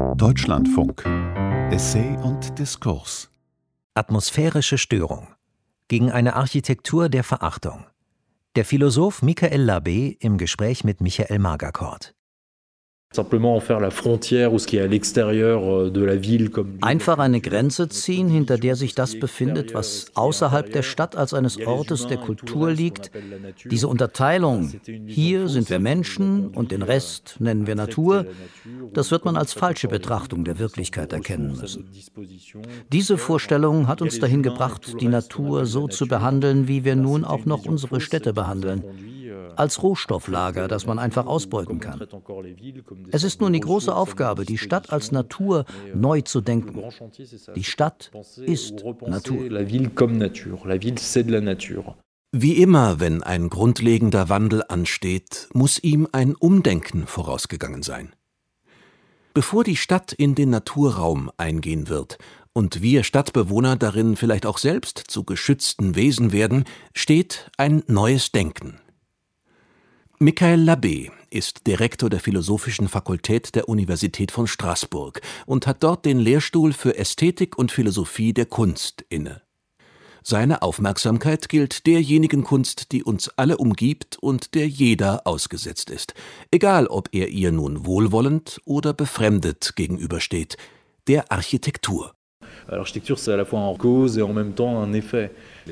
Deutschlandfunk Essay und Diskurs Atmosphärische Störung gegen eine Architektur der Verachtung. Der Philosoph Michael Labbé im Gespräch mit Michael Magerkort. Euh, Einfach eine Grenze ziehen, hinter der sich das befindet, was außerhalb der Stadt als eines Ortes der Kultur liegt. Diese Unterteilung, hier sind wir Menschen und den Rest nennen wir Natur, das wird man als falsche Betrachtung der Wirklichkeit erkennen müssen. Diese Vorstellung hat uns dahin gebracht, die Natur so zu behandeln, wie wir nun auch noch unsere Städte behandeln als Rohstofflager, das man einfach ausbeuten kann. Es ist nun die große Aufgabe, die Stadt als Natur neu zu denken. Die Stadt ist Natur. Wie immer, wenn ein grundlegender Wandel ansteht, muss ihm ein Umdenken vorausgegangen sein. Bevor die Stadt in den Naturraum eingehen wird und wir Stadtbewohner darin vielleicht auch selbst zu geschützten Wesen werden, steht ein neues Denken, Michael Labbé ist Direktor der Philosophischen Fakultät der Universität von Straßburg und hat dort den Lehrstuhl für Ästhetik und Philosophie der Kunst inne. Seine Aufmerksamkeit gilt derjenigen Kunst, die uns alle umgibt und der jeder ausgesetzt ist, egal ob er ihr nun wohlwollend oder befremdet gegenübersteht, der Architektur.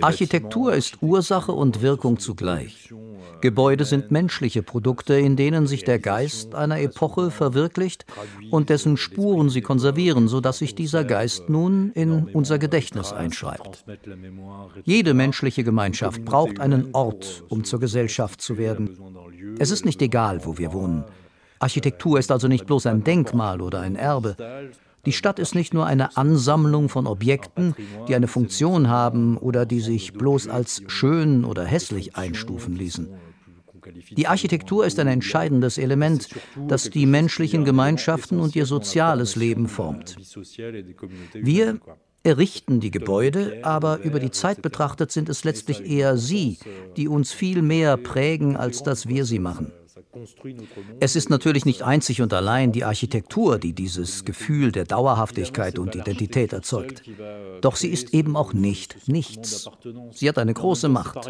Architektur ist Ursache und Wirkung zugleich. Gebäude sind menschliche Produkte, in denen sich der Geist einer Epoche verwirklicht und dessen Spuren sie konservieren, sodass sich dieser Geist nun in unser Gedächtnis einschreibt. Jede menschliche Gemeinschaft braucht einen Ort, um zur Gesellschaft zu werden. Es ist nicht egal, wo wir wohnen. Architektur ist also nicht bloß ein Denkmal oder ein Erbe. Die Stadt ist nicht nur eine Ansammlung von Objekten, die eine Funktion haben oder die sich bloß als schön oder hässlich einstufen ließen. Die Architektur ist ein entscheidendes Element, das die menschlichen Gemeinschaften und ihr soziales Leben formt. Wir errichten die Gebäude, aber über die Zeit betrachtet sind es letztlich eher sie, die uns viel mehr prägen, als dass wir sie machen. Es ist natürlich nicht einzig und allein die Architektur, die dieses Gefühl der Dauerhaftigkeit und Identität erzeugt. Doch sie ist eben auch nicht nichts. Sie hat eine große Macht.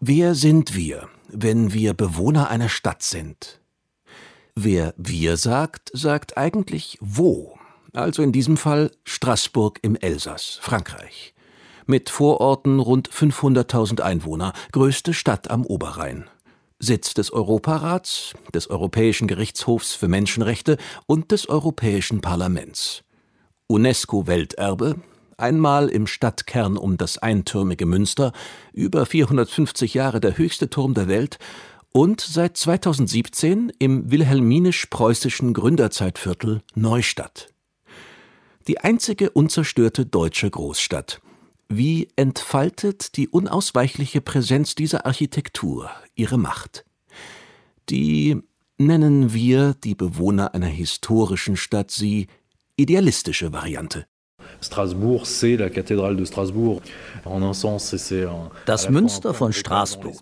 Wer sind wir, wenn wir Bewohner einer Stadt sind? Wer wir sagt, sagt eigentlich wo. Also in diesem Fall Straßburg im Elsass, Frankreich mit Vororten rund 500.000 Einwohner, größte Stadt am Oberrhein. Sitz des Europarats, des Europäischen Gerichtshofs für Menschenrechte und des Europäischen Parlaments. UNESCO-Welterbe, einmal im Stadtkern um das eintürmige Münster, über 450 Jahre der höchste Turm der Welt und seit 2017 im wilhelminisch-preußischen Gründerzeitviertel Neustadt. Die einzige unzerstörte deutsche Großstadt, wie entfaltet die unausweichliche Präsenz dieser Architektur ihre Macht? Die nennen wir, die Bewohner einer historischen Stadt, sie idealistische Variante. Das Münster von Straßburg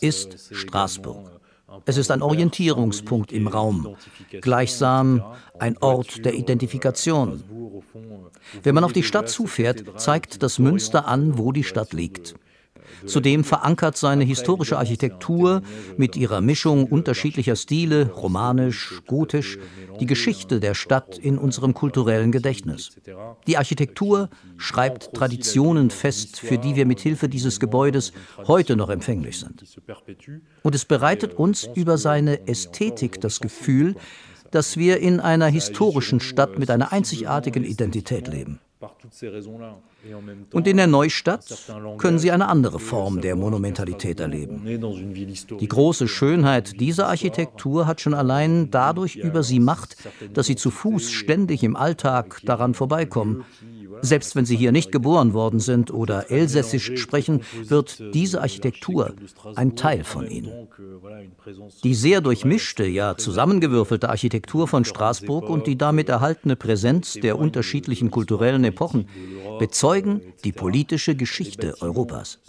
ist Straßburg. Es ist ein Orientierungspunkt im Raum, gleichsam ein Ort der Identifikation. Wenn man auf die Stadt zufährt, zeigt das Münster an, wo die Stadt liegt. Zudem verankert seine historische Architektur mit ihrer Mischung unterschiedlicher Stile, romanisch, gotisch, die Geschichte der Stadt in unserem kulturellen Gedächtnis. Die Architektur schreibt Traditionen fest, für die wir mit Hilfe dieses Gebäudes heute noch empfänglich sind. Und es bereitet uns über seine Ästhetik das Gefühl, dass wir in einer historischen Stadt mit einer einzigartigen Identität leben. Und in der Neustadt können Sie eine andere Form der Monumentalität erleben. Die große Schönheit dieser Architektur hat schon allein dadurch über sie Macht, dass Sie zu Fuß ständig im Alltag daran vorbeikommen. Selbst wenn Sie hier nicht geboren worden sind oder Elsässisch sprechen, wird diese Architektur ein Teil von Ihnen. Die sehr durchmischte, ja zusammengewürfelte Architektur von Straßburg und die damit erhaltene Präsenz der unterschiedlichen kulturellen Epochen bezeugen die politische Geschichte Europas.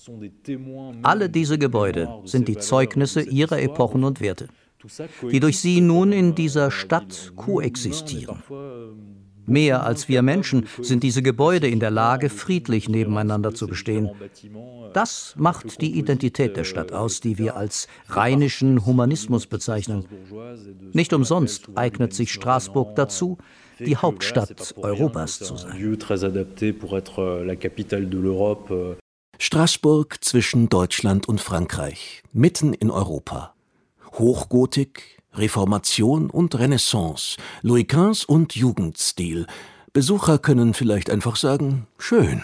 Alle diese Gebäude sind die Zeugnisse ihrer Epochen und Werte. die durch sie nun in dieser Stadt koexistieren. Mehr als wir Menschen sind diese Gebäude in der Lage, friedlich nebeneinander zu bestehen. Das macht die Identität der Stadt aus, die wir als rheinischen Humanismus bezeichnen. Nicht umsonst eignet sich Straßburg dazu, die Hauptstadt Europas zu sein. Straßburg zwischen Deutschland und Frankreich, mitten in Europa. Hochgotik, Reformation und Renaissance, Louis XV und Jugendstil. Besucher können vielleicht einfach sagen, schön.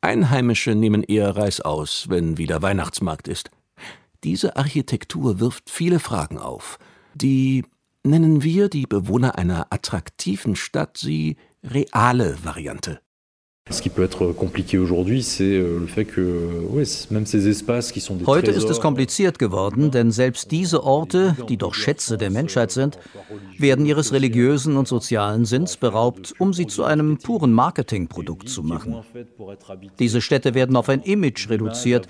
Einheimische nehmen eher Reißaus, wenn wieder Weihnachtsmarkt ist. Diese Architektur wirft viele Fragen auf. Die, nennen wir die Bewohner einer attraktiven Stadt, sie reale Variante. Heute ist es kompliziert geworden, denn selbst diese Orte, die doch Schätze der Menschheit sind, werden ihres religiösen und sozialen Sinns beraubt, um sie zu einem puren Marketingprodukt zu machen. Diese Städte werden auf ein Image reduziert,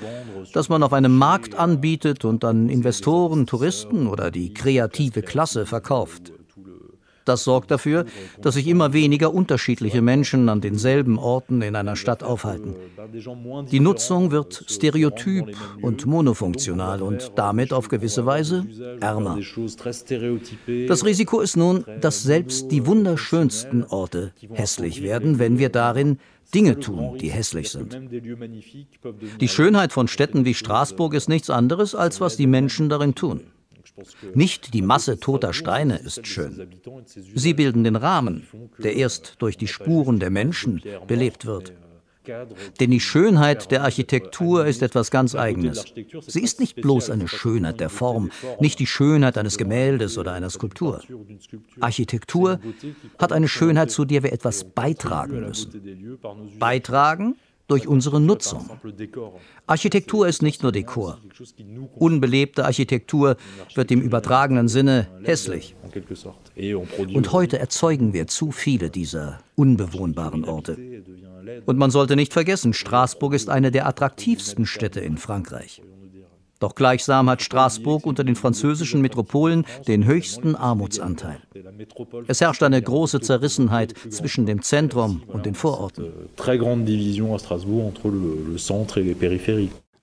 das man auf einem Markt anbietet und an Investoren, Touristen oder die kreative Klasse verkauft. Das sorgt dafür, dass sich immer weniger unterschiedliche Menschen an denselben Orten in einer Stadt aufhalten. Die Nutzung wird stereotyp und monofunktional und damit auf gewisse Weise ärmer. Das Risiko ist nun, dass selbst die wunderschönsten Orte hässlich werden, wenn wir darin Dinge tun, die hässlich sind. Die Schönheit von Städten wie Straßburg ist nichts anderes, als was die Menschen darin tun. Nicht die Masse toter Steine ist schön. Sie bilden den Rahmen, der erst durch die Spuren der Menschen belebt wird. Denn die Schönheit der Architektur ist etwas ganz Eigenes. Sie ist nicht bloß eine Schönheit der Form, nicht die Schönheit eines Gemäldes oder einer Skulptur. Architektur hat eine Schönheit, zu der wir etwas beitragen müssen. Beitragen durch unsere Nutzung. Architektur ist nicht nur Dekor. Unbelebte Architektur wird im übertragenen Sinne hässlich. Und heute erzeugen wir zu viele dieser unbewohnbaren Orte. Und man sollte nicht vergessen, Straßburg ist eine der attraktivsten Städte in Frankreich. Doch gleichsam hat Straßburg unter den französischen Metropolen den höchsten Armutsanteil. Es herrscht eine große Zerrissenheit zwischen dem Zentrum und den Vororten.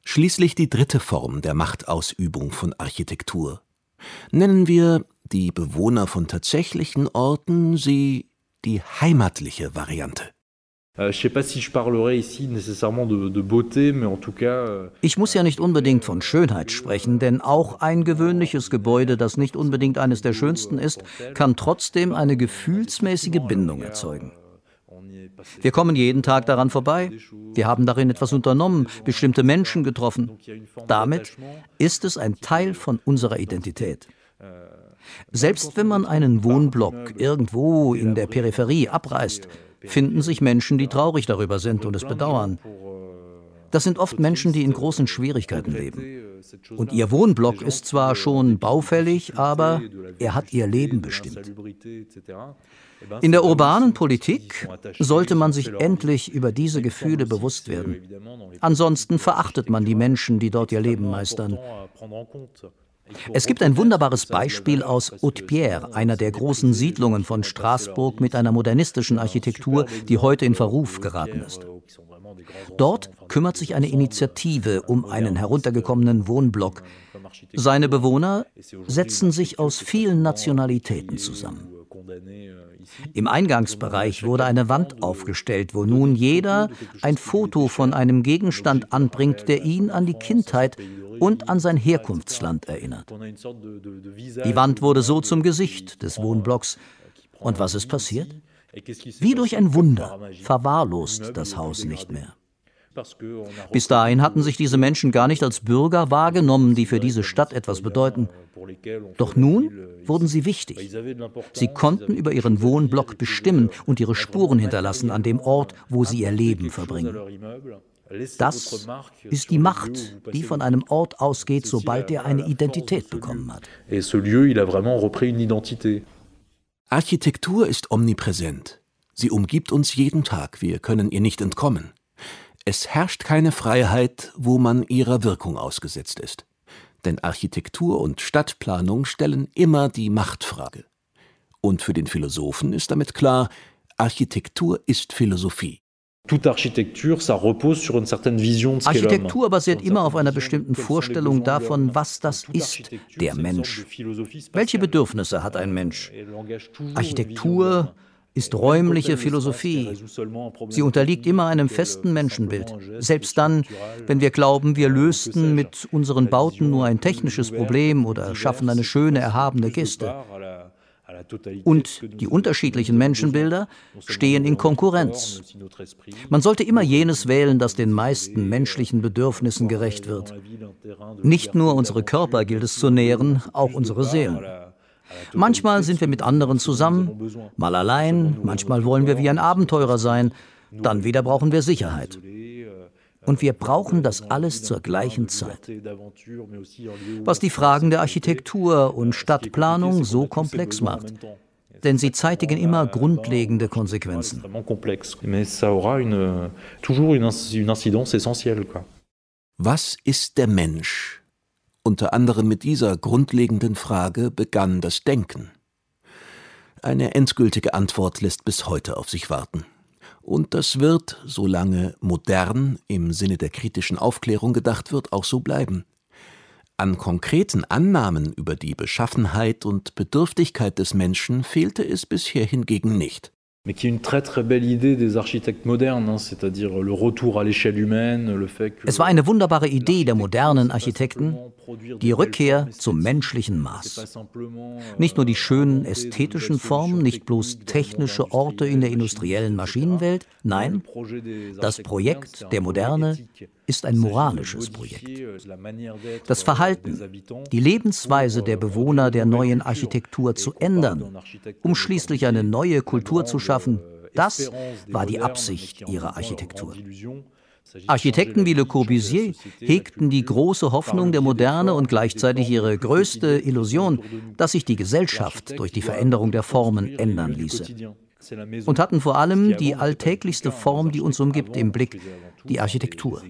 Schließlich die dritte Form der Machtausübung von Architektur. Nennen wir die Bewohner von tatsächlichen Orten sie die heimatliche Variante. Ich muss ja nicht unbedingt von Schönheit sprechen, denn auch ein gewöhnliches Gebäude, das nicht unbedingt eines der schönsten ist, kann trotzdem eine gefühlsmäßige Bindung erzeugen. Wir kommen jeden Tag daran vorbei. Wir haben darin etwas unternommen, bestimmte Menschen getroffen. Damit ist es ein Teil von unserer Identität. Selbst wenn man einen Wohnblock irgendwo in der Peripherie abreißt, finden sich Menschen, die traurig darüber sind und es bedauern. Das sind oft Menschen, die in großen Schwierigkeiten leben. Und ihr Wohnblock ist zwar schon baufällig, aber er hat ihr Leben bestimmt. In der urbanen Politik sollte man sich endlich über diese Gefühle bewusst werden. Ansonsten verachtet man die Menschen, die dort ihr Leben meistern. Es gibt ein wunderbares Beispiel aus Haute-Pierre, einer der großen Siedlungen von Straßburg mit einer modernistischen Architektur, die heute in Verruf geraten ist. Dort kümmert sich eine Initiative um einen heruntergekommenen Wohnblock. Seine Bewohner setzen sich aus vielen Nationalitäten zusammen. Im Eingangsbereich wurde eine Wand aufgestellt, wo nun jeder ein Foto von einem Gegenstand anbringt, der ihn an die Kindheit und an sein Herkunftsland erinnert. Die Wand wurde so zum Gesicht des Wohnblocks. Und was ist passiert? Wie durch ein Wunder verwahrlost das Haus nicht mehr. Bis dahin hatten sich diese Menschen gar nicht als Bürger wahrgenommen, die für diese Stadt etwas bedeuten. Doch nun wurden sie wichtig. Sie konnten über ihren Wohnblock bestimmen und ihre Spuren hinterlassen an dem Ort, wo sie ihr Leben verbringen. Das ist die Macht, die von einem Ort ausgeht, sobald er eine Identität bekommen hat. Architektur ist omnipräsent. Sie umgibt uns jeden Tag, wir können ihr nicht entkommen. Es herrscht keine Freiheit, wo man ihrer Wirkung ausgesetzt ist. Denn Architektur und Stadtplanung stellen immer die Machtfrage. Und für den Philosophen ist damit klar, Architektur ist Philosophie. Architektur basiert immer auf einer bestimmten Vorstellung davon, was das ist, der Mensch. Welche Bedürfnisse hat ein Mensch? Architektur ist räumliche Philosophie. Sie unterliegt immer einem festen Menschenbild. Selbst dann, wenn wir glauben, wir lösten mit unseren Bauten nur ein technisches Problem oder schaffen eine schöne, erhabene Geste. Und die unterschiedlichen Menschenbilder stehen in Konkurrenz. Man sollte immer jenes wählen, das den meisten menschlichen Bedürfnissen gerecht wird. Nicht nur unsere Körper gilt es zu nähren, auch unsere Seelen. Manchmal sind wir mit anderen zusammen, mal allein, manchmal wollen wir wie ein Abenteurer sein, dann wieder brauchen wir Sicherheit. Und wir brauchen das alles zur gleichen Zeit. Was die Fragen der Architektur und Stadtplanung so komplex macht. Denn sie zeitigen immer grundlegende Konsequenzen. Was ist der Mensch? Unter anderem mit dieser grundlegenden Frage begann das Denken. Eine endgültige Antwort lässt bis heute auf sich warten. Und das wird, solange modern im Sinne der kritischen Aufklärung gedacht wird, auch so bleiben. An konkreten Annahmen über die Beschaffenheit und Bedürftigkeit des Menschen fehlte es bisher hingegen nicht mais qui est une très très belle idée des architectes modernes, c'est-à-dire le retour à l'échelle humaine, le fait que Es war eine wunderbare Idee der modernen Architekten, die Rückkehr zum menschlichen Maß. Nicht nur die schönen ästhetischen Formen, nicht bloß technische Orte in der industriellen Maschinenwelt, nein, das Projekt der Moderne ist ein moralisches Projekt. Das Verhalten, die Lebensweise der Bewohner der neuen Architektur zu ändern, um schließlich eine neue Kultur zu schaffen, das war die Absicht ihrer Architektur. Architekten wie Le Corbusier hegten die große Hoffnung der Moderne und gleichzeitig ihre größte Illusion, dass sich die Gesellschaft durch die Veränderung der Formen ändern ließe. Und hatten vor allem die alltäglichste Form, die uns umgibt, im Blick, die Architektur.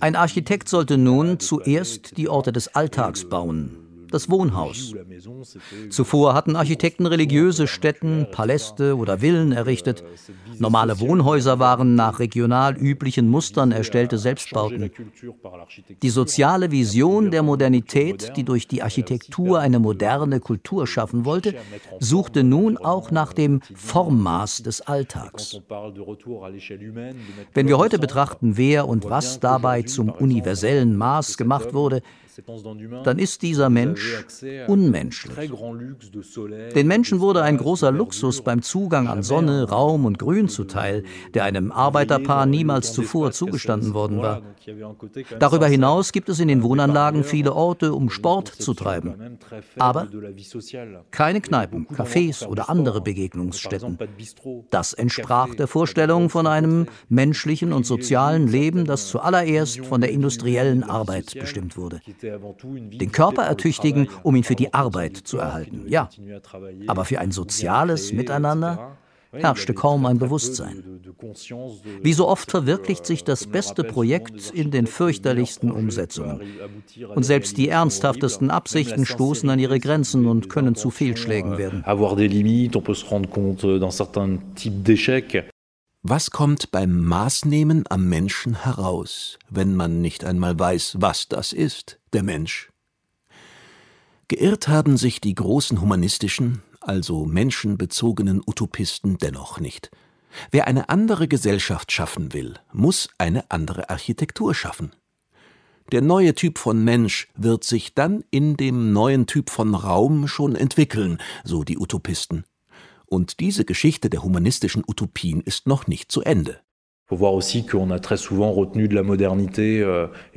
Ein Architekt sollte nun zuerst die Orte des Alltags bauen, das Wohnhaus. Zuvor hatten Architekten religiöse Stätten, Paläste oder Villen errichtet. Normale Wohnhäuser waren nach regional üblichen Mustern erstellte Selbstbauten. Die soziale Vision der Modernität, die durch die Architektur eine moderne Kultur schaffen wollte, suchte nun auch nach dem Formmaß des Alltags. Wenn wir heute betrachten, wer und was dabei zum universellen Maß gemacht wurde, dann ist dieser Mensch unmenschlich. Den Menschen wurde ein großer Luxus beim Zugang an Sonne, Raum und Grün zuteil, der einem Arbeiterpaar niemals zuvor zugestanden worden war. Darüber hinaus gibt es in den Wohnanlagen viele Orte, um Sport zu treiben. Aber keine Kneipen, Cafés oder andere Begegnungsstätten. Das entsprach der Vorstellung von einem menschlichen und sozialen Leben, das zuallererst von der industriellen Arbeit bestimmt wurde den Körper ertüchtigen, um ihn für die Arbeit zu erhalten. Ja, aber für ein soziales Miteinander herrschte kaum ein Bewusstsein. Wie so oft verwirklicht sich das beste Projekt in den fürchterlichsten Umsetzungen. Und selbst die ernsthaftesten Absichten stoßen an ihre Grenzen und können zu Fehlschlägen werden. Was kommt beim Maßnehmen am Menschen heraus, wenn man nicht einmal weiß, was das ist, der Mensch? Geirrt haben sich die großen humanistischen, also menschenbezogenen Utopisten dennoch nicht. Wer eine andere Gesellschaft schaffen will, muss eine andere Architektur schaffen. Der neue Typ von Mensch wird sich dann in dem neuen Typ von Raum schon entwickeln, so die Utopisten. Und diese Geschichte der humanistischen Utopien ist noch nicht zu Ende. Euh,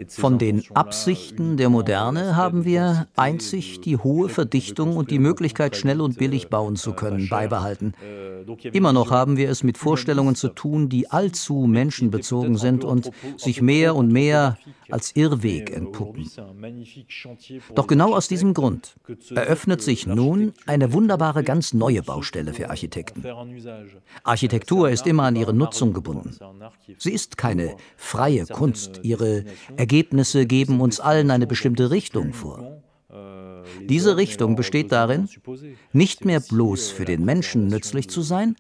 Von den Absichten der Moderne haben wir einzig die hohe Verdichtung und die Möglichkeit, schnell und billig bauen zu können, beibehalten. Immer noch haben wir es mit Vorstellungen zu tun, die allzu menschenbezogen sind und sich mehr und mehr als Irrweg entpuppen. Doch genau aus diesem Grund eröffnet sich nun eine wunderbare, ganz neue Baustelle für Architekten. Architektur ist immer an ihre Nutzung gebunden. Sie ist keine freie Kunst. Ihre Ergebnisse geben uns allen eine bestimmte Richtung vor. Diese Richtung besteht darin, nicht mehr bloß für den Menschen nützlich zu sein,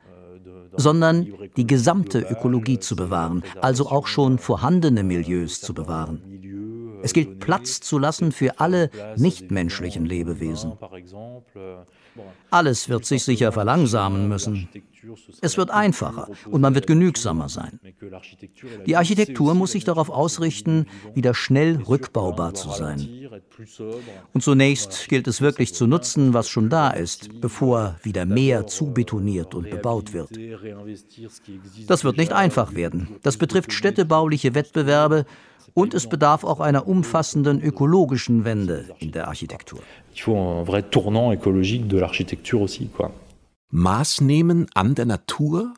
sondern die gesamte Ökologie zu bewahren, also auch schon vorhandene Milieus zu bewahren. Es gilt Platz zu lassen für alle nichtmenschlichen Lebewesen. Alles wird sich sicher verlangsamen müssen. Es wird einfacher und man wird genügsamer sein. Die Architektur muss sich darauf ausrichten, wieder schnell rückbaubar zu sein. Und zunächst gilt es wirklich zu nutzen, was schon da ist, bevor wieder mehr zubetoniert und bebaut wird. Das wird nicht einfach werden. Das betrifft städtebauliche Wettbewerbe und es bedarf auch einer umfassenden ökologischen Wende in der Architektur. Maß nehmen an der Natur?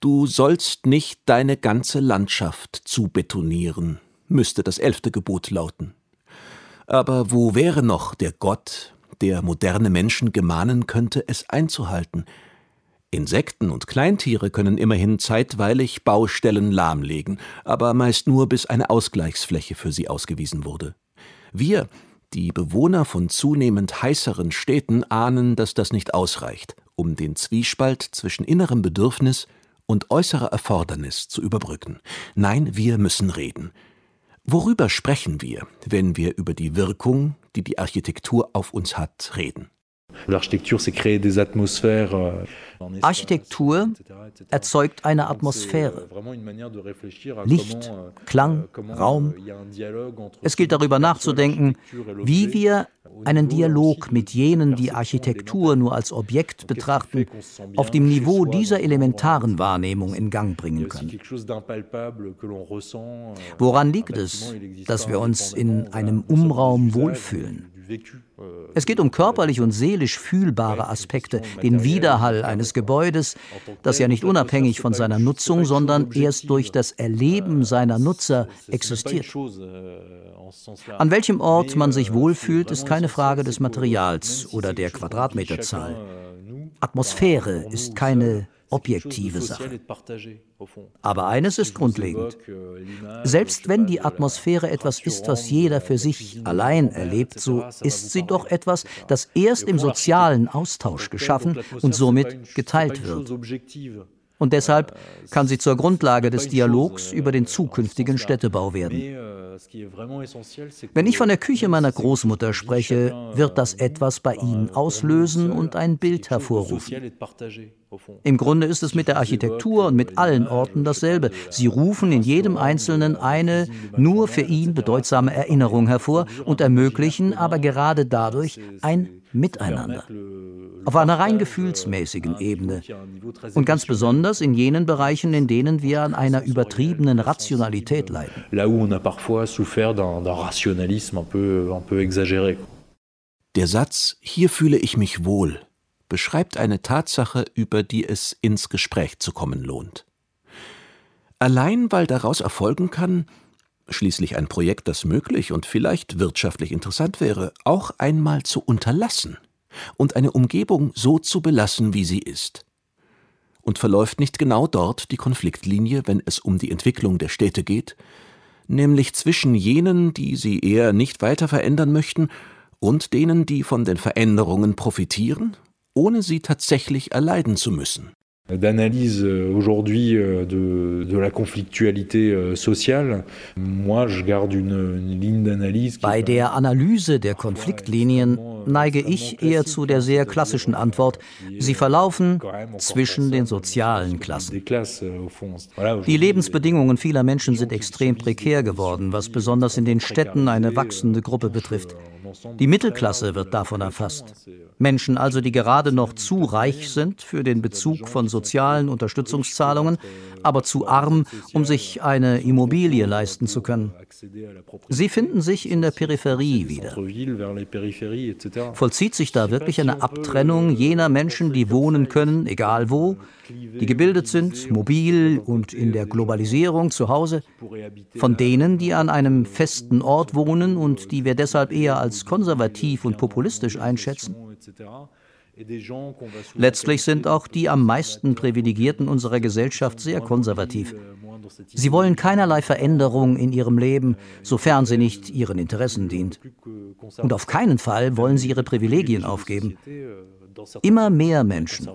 Du sollst nicht deine ganze Landschaft zubetonieren, müsste das elfte Gebot lauten. Aber wo wäre noch der Gott, der moderne Menschen gemahnen könnte, es einzuhalten, Insekten und Kleintiere können immerhin zeitweilig Baustellen lahmlegen, aber meist nur bis eine Ausgleichsfläche für sie ausgewiesen wurde. Wir, die Bewohner von zunehmend heißeren Städten, ahnen, dass das nicht ausreicht, um den Zwiespalt zwischen innerem Bedürfnis und äußerer Erfordernis zu überbrücken. Nein, wir müssen reden. Worüber sprechen wir, wenn wir über die Wirkung, die die Architektur auf uns hat, reden? Euh, Architektur erzeugt eine Atmosphäre. Licht, Klang, Raum. Es gilt darüber nachzudenken, wie wir einen Dialog mit jenen, die Architektur nur als Objekt betrachten, auf dem Niveau dieser elementaren Wahrnehmung in Gang bringen können. Woran liegt es, dass wir uns in einem Umraum wohlfühlen? Es geht um körperlich und seelisch fühlbare Aspekte, den Widerhall eines Gebäudes, das ja nicht unabhängig von seiner Nutzung, sondern erst durch das Erleben seiner Nutzer existiert. An welchem Ort man sich wohlfühlt, ist keine Frage des Materials oder der Quadratmeterzahl. Atmosphäre ist keine objektive Sache. Aber eines ist grundlegend. Selbst wenn die Atmosphäre etwas ist, was jeder für sich allein erlebt, so ist sie doch etwas, das erst im sozialen Austausch geschaffen und somit geteilt wird. Und deshalb kann sie zur Grundlage des Dialogs über den zukünftigen Städtebau werden. Wenn ich von der Küche meiner Großmutter spreche, wird das etwas bei Ihnen auslösen und ein Bild hervorrufen. Im Grunde ist es mit der Architektur und mit allen Orten dasselbe. Sie rufen in jedem Einzelnen eine nur für ihn bedeutsame Erinnerung hervor und ermöglichen aber gerade dadurch ein Miteinander. Auf einer rein gefühlsmäßigen Ebene. Und ganz besonders in jenen Bereichen, in denen wir an einer übertriebenen Rationalität leiden. Der Satz, hier fühle ich mich wohl, beschreibt eine Tatsache, über die es ins Gespräch zu kommen lohnt. Allein weil daraus erfolgen kann, schließlich ein Projekt, das möglich und vielleicht wirtschaftlich interessant wäre, auch einmal zu unterlassen und eine Umgebung so zu belassen, wie sie ist. Und verläuft nicht genau dort die Konfliktlinie, wenn es um die Entwicklung der Städte geht, nämlich zwischen jenen, die sie eher nicht weiter verändern möchten, und denen, die von den Veränderungen profitieren ohne sie tatsächlich erleiden zu müssen. d'analyse euh, aujourd'hui euh, de, de la conflictualité euh, sociale, moi je garde une, une ligne d'analyse. Bei der Analyse der Konfliktlinien neige ich eher zu der sehr klassischen Antwort, sie verlaufen zwischen den sozialen Klassen. Die Lebensbedingungen vieler Menschen sind extrem prekär geworden, was besonders in den Städten eine wachsende Gruppe betrifft. Die Mittelklasse wird davon erfasst. Menschen also, die gerade noch zu reich sind für den Bezug von sozialen Unterstützungszahlungen, aber zu arm, um sich eine Immobilie leisten zu können. Sie finden sich in der Peripherie wieder. Vollzieht sich da wirklich eine Abtrennung jener Menschen, die wohnen können, egal wo, die gebildet sind, mobil und in der Globalisierung zu Hause, von denen, die an einem festen Ort wohnen und die wir deshalb eher als konservativ und populistisch einschätzen? Letztlich sind auch die am meisten Privilegierten unserer Gesellschaft sehr konservativ. Sie wollen keinerlei Veränderung in ihrem Leben, sofern sie nicht ihren Interessen dient. Und auf keinen Fall wollen sie ihre Privilegien aufgeben. Immer mehr Menschen,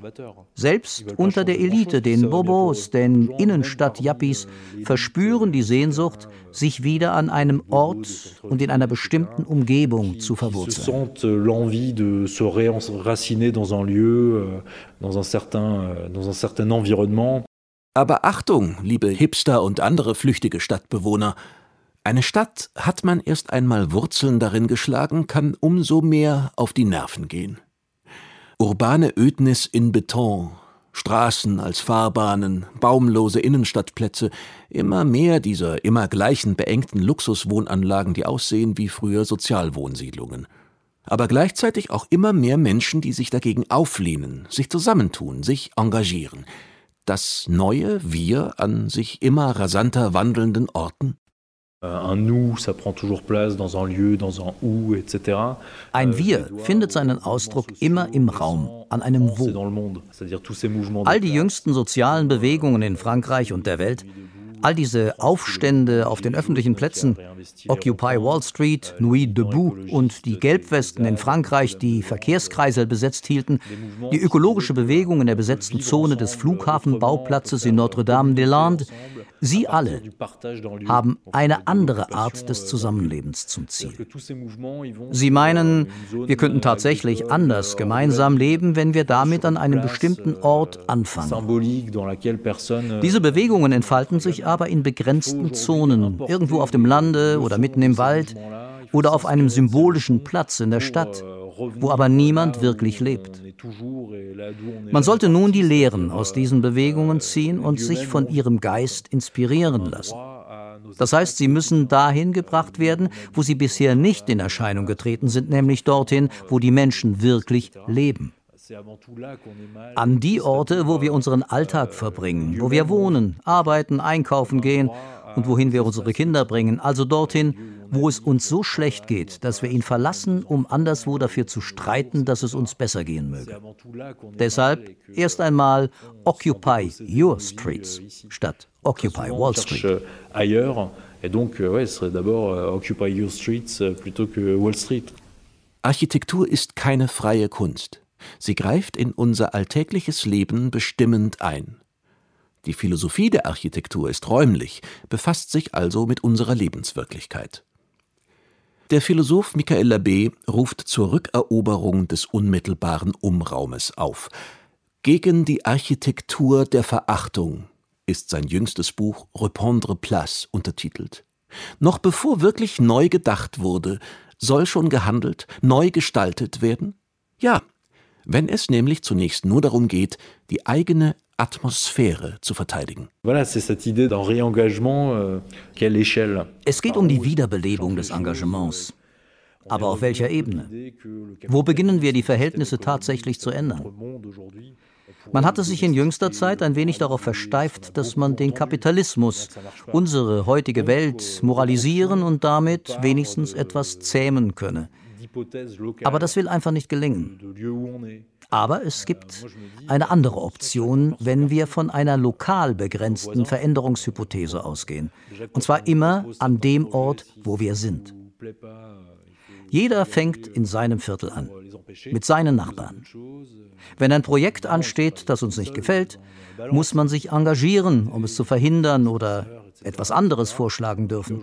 selbst unter der Elite, den Bobos, den Innenstadt-Yappies, verspüren die Sehnsucht, sich wieder an einem Ort und in einer bestimmten Umgebung zu verwurzeln. Aber Achtung, liebe Hipster und andere flüchtige Stadtbewohner, eine Stadt, hat man erst einmal Wurzeln darin geschlagen, kann umso mehr auf die Nerven gehen. Urbane Ödnis in Beton, Straßen als Fahrbahnen, baumlose Innenstadtplätze, immer mehr dieser immer gleichen beengten Luxuswohnanlagen, die aussehen wie früher Sozialwohnsiedlungen. Aber gleichzeitig auch immer mehr Menschen, die sich dagegen auflehnen, sich zusammentun, sich engagieren. Das neue Wir an sich immer rasanter wandelnden Orten? Ein euh, Wir findet seinen Ausdruck immer im Raum, an einem Wo. All die jüngsten sozialen Bewegungen in Frankreich und der Welt, all diese Aufstände auf den öffentlichen Plätzen, Occupy Wall Street, Nuit debout und die Gelbwesten in Frankreich, die Verkehrskreisel besetzt hielten, die ökologische Bewegung in der besetzten Zone des Flughafenbauplatzes in Notre-Dame-des-Landes, Sie alle haben eine andere Art des Zusammenlebens zum Ziel. Sie meinen, wir könnten tatsächlich anders gemeinsam leben, wenn wir damit an einem bestimmten Ort anfangen. Diese Bewegungen entfalten sich aber in begrenzten Zonen, irgendwo auf dem Lande oder mitten im Wald oder auf einem symbolischen Platz in der Stadt wo aber niemand wirklich lebt. Man sollte nun die Lehren aus diesen Bewegungen ziehen und sich von ihrem Geist inspirieren lassen. Das heißt, sie müssen dahin gebracht werden, wo sie bisher nicht in Erscheinung getreten sind, nämlich dorthin, wo die Menschen wirklich leben. An die Orte, wo wir unseren Alltag verbringen, wo wir wohnen, arbeiten, einkaufen gehen und wohin wir unsere Kinder bringen, also dorthin, wo es uns so schlecht geht, dass wir ihn verlassen, um anderswo dafür zu streiten, dass es uns besser gehen möge. Deshalb erst einmal Occupy Your Streets statt Occupy Wall Street. Et donc, ouais, ce serait d'abord Occupy Your Streets plutôt que Wall Street. Architektur ist keine freie Kunst. Sie greift in unser alltägliches Leben bestimmend ein. Die Philosophie der Architektur ist räumlich, befasst sich also mit unserer Lebenswirklichkeit. Der Philosoph Michael Labbé ruft zur Rückeroberung des unmittelbaren Umraumes auf. Gegen die Architektur der Verachtung ist sein jüngstes Buch Repondre Place untertitelt. Noch bevor wirklich neu gedacht wurde, soll schon gehandelt, neu gestaltet werden? Ja, wenn es nämlich zunächst nur darum geht, die eigene Atmosphäre zu verteidigen. Euh, es geht um die Wiederbelebung des Engagements. Aber auf welcher Ebene? Wo beginnen wir die Verhältnisse tatsächlich zu ändern? Man hatte sich in jüngster Zeit ein wenig darauf versteift, dass man den Kapitalismus, unsere heutige Welt, moralisieren und damit wenigstens etwas zähmen könne. Aber das will einfach nicht gelingen. Aber es gibt eine andere Option, wenn wir von einer lokal begrenzten Veränderungshypothese ausgehen. Und zwar immer an dem Ort, wo wir sind. Jeder fängt in seinem Viertel an, mit seinen Nachbarn. Wenn ein Projekt ansteht, das uns nicht gefällt, muss man sich engagieren, um es zu verhindern oder etwas anderes vorschlagen dürfen.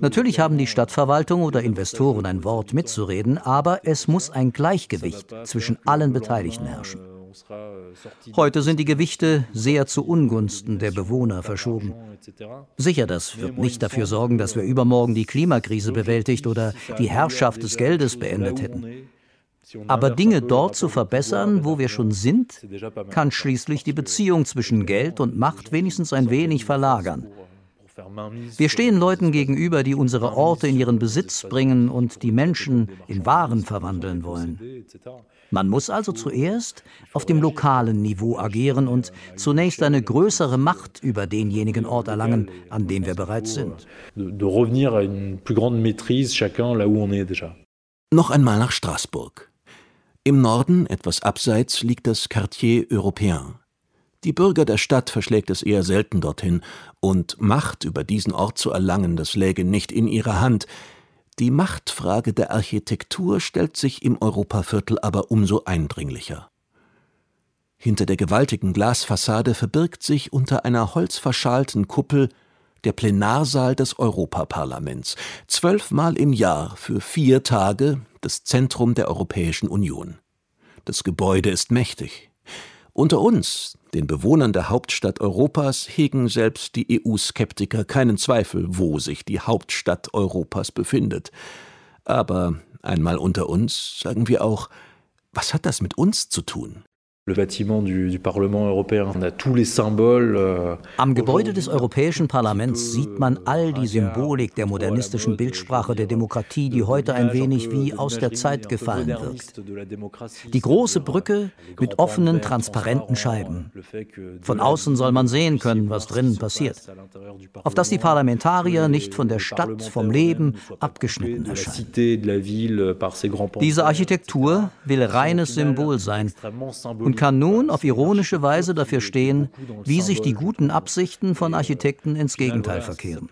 Natürlich haben die Stadtverwaltung oder Investoren ein Wort mitzureden, aber es muss ein Gleichgewicht zwischen allen Beteiligten herrschen. Heute sind die Gewichte sehr zu Ungunsten der Bewohner verschoben. Sicher, das wird nicht dafür sorgen, dass wir übermorgen die Klimakrise bewältigt oder die Herrschaft des Geldes beendet hätten. Aber Dinge dort zu verbessern, wo wir schon sind, kann schließlich die Beziehung zwischen Geld und Macht wenigstens ein wenig verlagern. Wir stehen Leuten gegenüber, die unsere Orte in ihren Besitz bringen und die Menschen in Waren verwandeln wollen. Man muss also zuerst auf dem lokalen Niveau agieren und zunächst eine größere Macht über denjenigen Ort erlangen, an dem wir bereits sind. Noch einmal nach Straßburg. Im Norden, etwas abseits, liegt das Quartier Européen. Die Bürger der Stadt verschlägt es eher selten dorthin, und Macht über diesen Ort zu erlangen, das läge nicht in ihrer Hand. Die Machtfrage der Architektur stellt sich im Europaviertel aber umso eindringlicher. Hinter der gewaltigen Glasfassade verbirgt sich unter einer holzverschalten Kuppel der Plenarsaal des Europaparlaments, zwölfmal im Jahr für vier Tage das Zentrum der Europäischen Union. Das Gebäude ist mächtig. Unter uns, den Bewohnern der Hauptstadt Europas, hegen selbst die EU-Skeptiker keinen Zweifel, wo sich die Hauptstadt Europas befindet. Aber einmal unter uns sagen wir auch, was hat das mit uns zu tun? Euh, Am Gebäude des Europäischen Parlaments sieht man all die Symbolik der modernistischen Bildsprache der Demokratie, die heute ein wenig wie aus der Zeit gefallen wirkt. Die große Brücke mit offenen, transparenten Scheiben. Von außen soll man sehen können, was drinnen passiert. Auf dass die Parlamentarier nicht von der Stadt, vom Leben abgeschnitten erscheinen. Diese Architektur will reines Symbol sein und und kann nun auf ironische Weise dafür stehen, wie sich die guten Absichten von Architekten ins Gegenteil verkehren.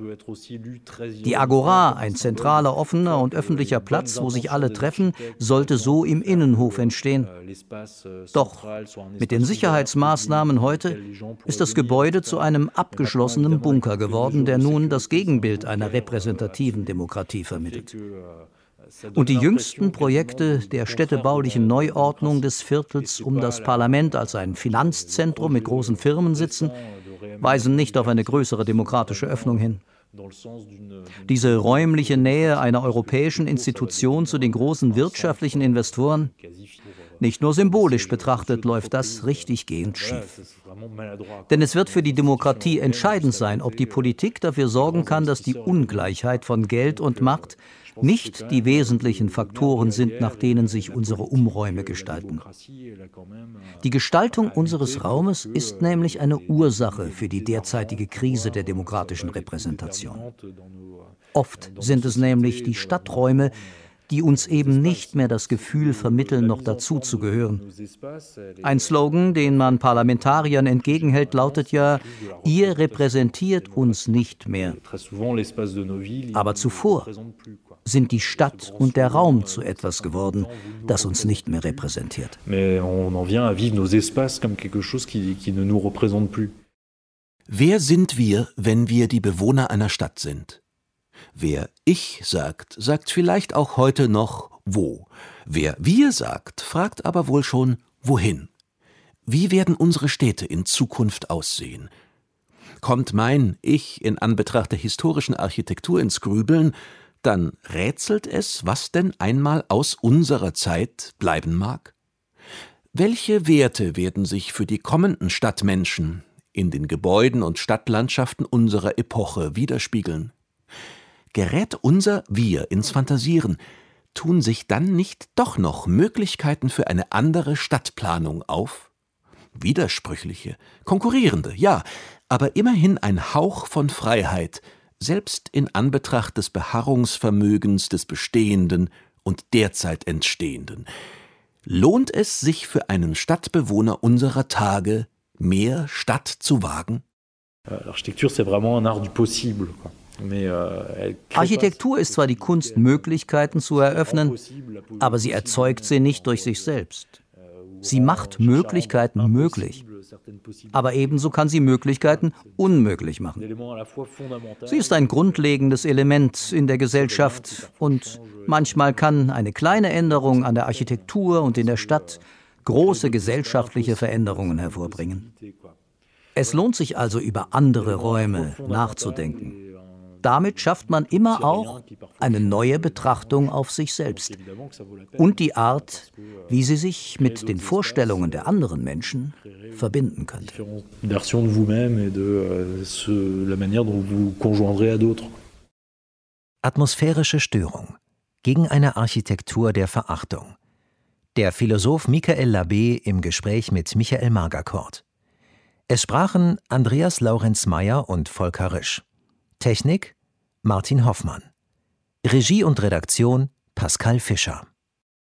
Die Agora, ein zentraler, offener und öffentlicher Platz, wo sich alle treffen, sollte so im Innenhof entstehen. Doch mit den Sicherheitsmaßnahmen heute ist das Gebäude zu einem abgeschlossenen Bunker geworden, der nun das Gegenbild einer repräsentativen Demokratie vermittelt. Und die jüngsten Projekte der städtebaulichen Neuordnung des Viertels um das Parlament als ein Finanzzentrum mit großen Firmensitzen weisen nicht auf eine größere demokratische Öffnung hin. Diese räumliche Nähe einer europäischen Institution zu den großen wirtschaftlichen Investoren, nicht nur symbolisch betrachtet, läuft das richtiggehend schief. Denn es wird für die Demokratie entscheidend sein, ob die Politik dafür sorgen kann, dass die Ungleichheit von Geld und Macht nicht die wesentlichen Faktoren sind, nach denen sich unsere Umräume gestalten. Die Gestaltung unseres Raumes ist nämlich eine Ursache für die derzeitige Krise der demokratischen Repräsentation. Oft sind es nämlich die Stadträume, die uns eben nicht mehr das Gefühl vermitteln, noch dazu zu gehören. Ein Slogan, den man Parlamentariern entgegenhält, lautet ja, ihr repräsentiert uns nicht mehr. Aber zuvor sind die Stadt und der Raum zu etwas geworden, das uns nicht mehr repräsentiert. Ne Wer sind wir, wenn wir die Bewohner einer Stadt sind? Wer ich sagt, sagt vielleicht auch heute noch wo. Wer wir sagt, fragt aber wohl schon wohin. Wie werden unsere Städte in Zukunft aussehen? Kommt mein Ich in Anbetracht der historischen Architektur ins Grübeln, dann rätselt es, was denn einmal aus unserer Zeit bleiben mag? Welche Werte werden sich für die kommenden Stadtmenschen in den Gebäuden und Stadtlandschaften unserer Epoche widerspiegeln? Gerät unser Wir ins Fantasieren, tun sich dann nicht doch noch Möglichkeiten für eine andere Stadtplanung auf? Widersprüchliche, konkurrierende, ja, aber immerhin ein Hauch von Freiheit, selbst in Anbetracht des Beharrungsvermögens des Bestehenden und derzeit Entstehenden. Lohnt es sich für einen Stadtbewohner unserer Tage, mehr Stadt zu wagen? Euh, euh, Architektur ist zwar die Kunst, Möglichkeiten zu eröffnen, aber sie erzeugt sie nicht durch sich selbst. Sie macht Möglichkeiten möglich. Aber ebenso kann sie Möglichkeiten unmöglich machen. Sie ist ein grundlegendes Element in der Gesellschaft und manchmal kann eine kleine Änderung an der Architektur und in der Stadt große gesellschaftliche Veränderungen hervorbringen. Es lohnt sich also über andere Räume nachzudenken. Damit schafft man immer auch eine neue Betrachtung auf sich selbst und die Art, wie sie sich mit den Vorstellungen der anderen Menschen verbinden könnte. Atmosphärische Störung gegen eine Architektur der Verachtung. Der Philosoph Michael Labbé im Gespräch mit Michael Margakort. Es sprachen Andreas Laurenz Mayer und Volker Risch. Technik Martin Hoffmann. Regie und Redaktion Pascal Fischer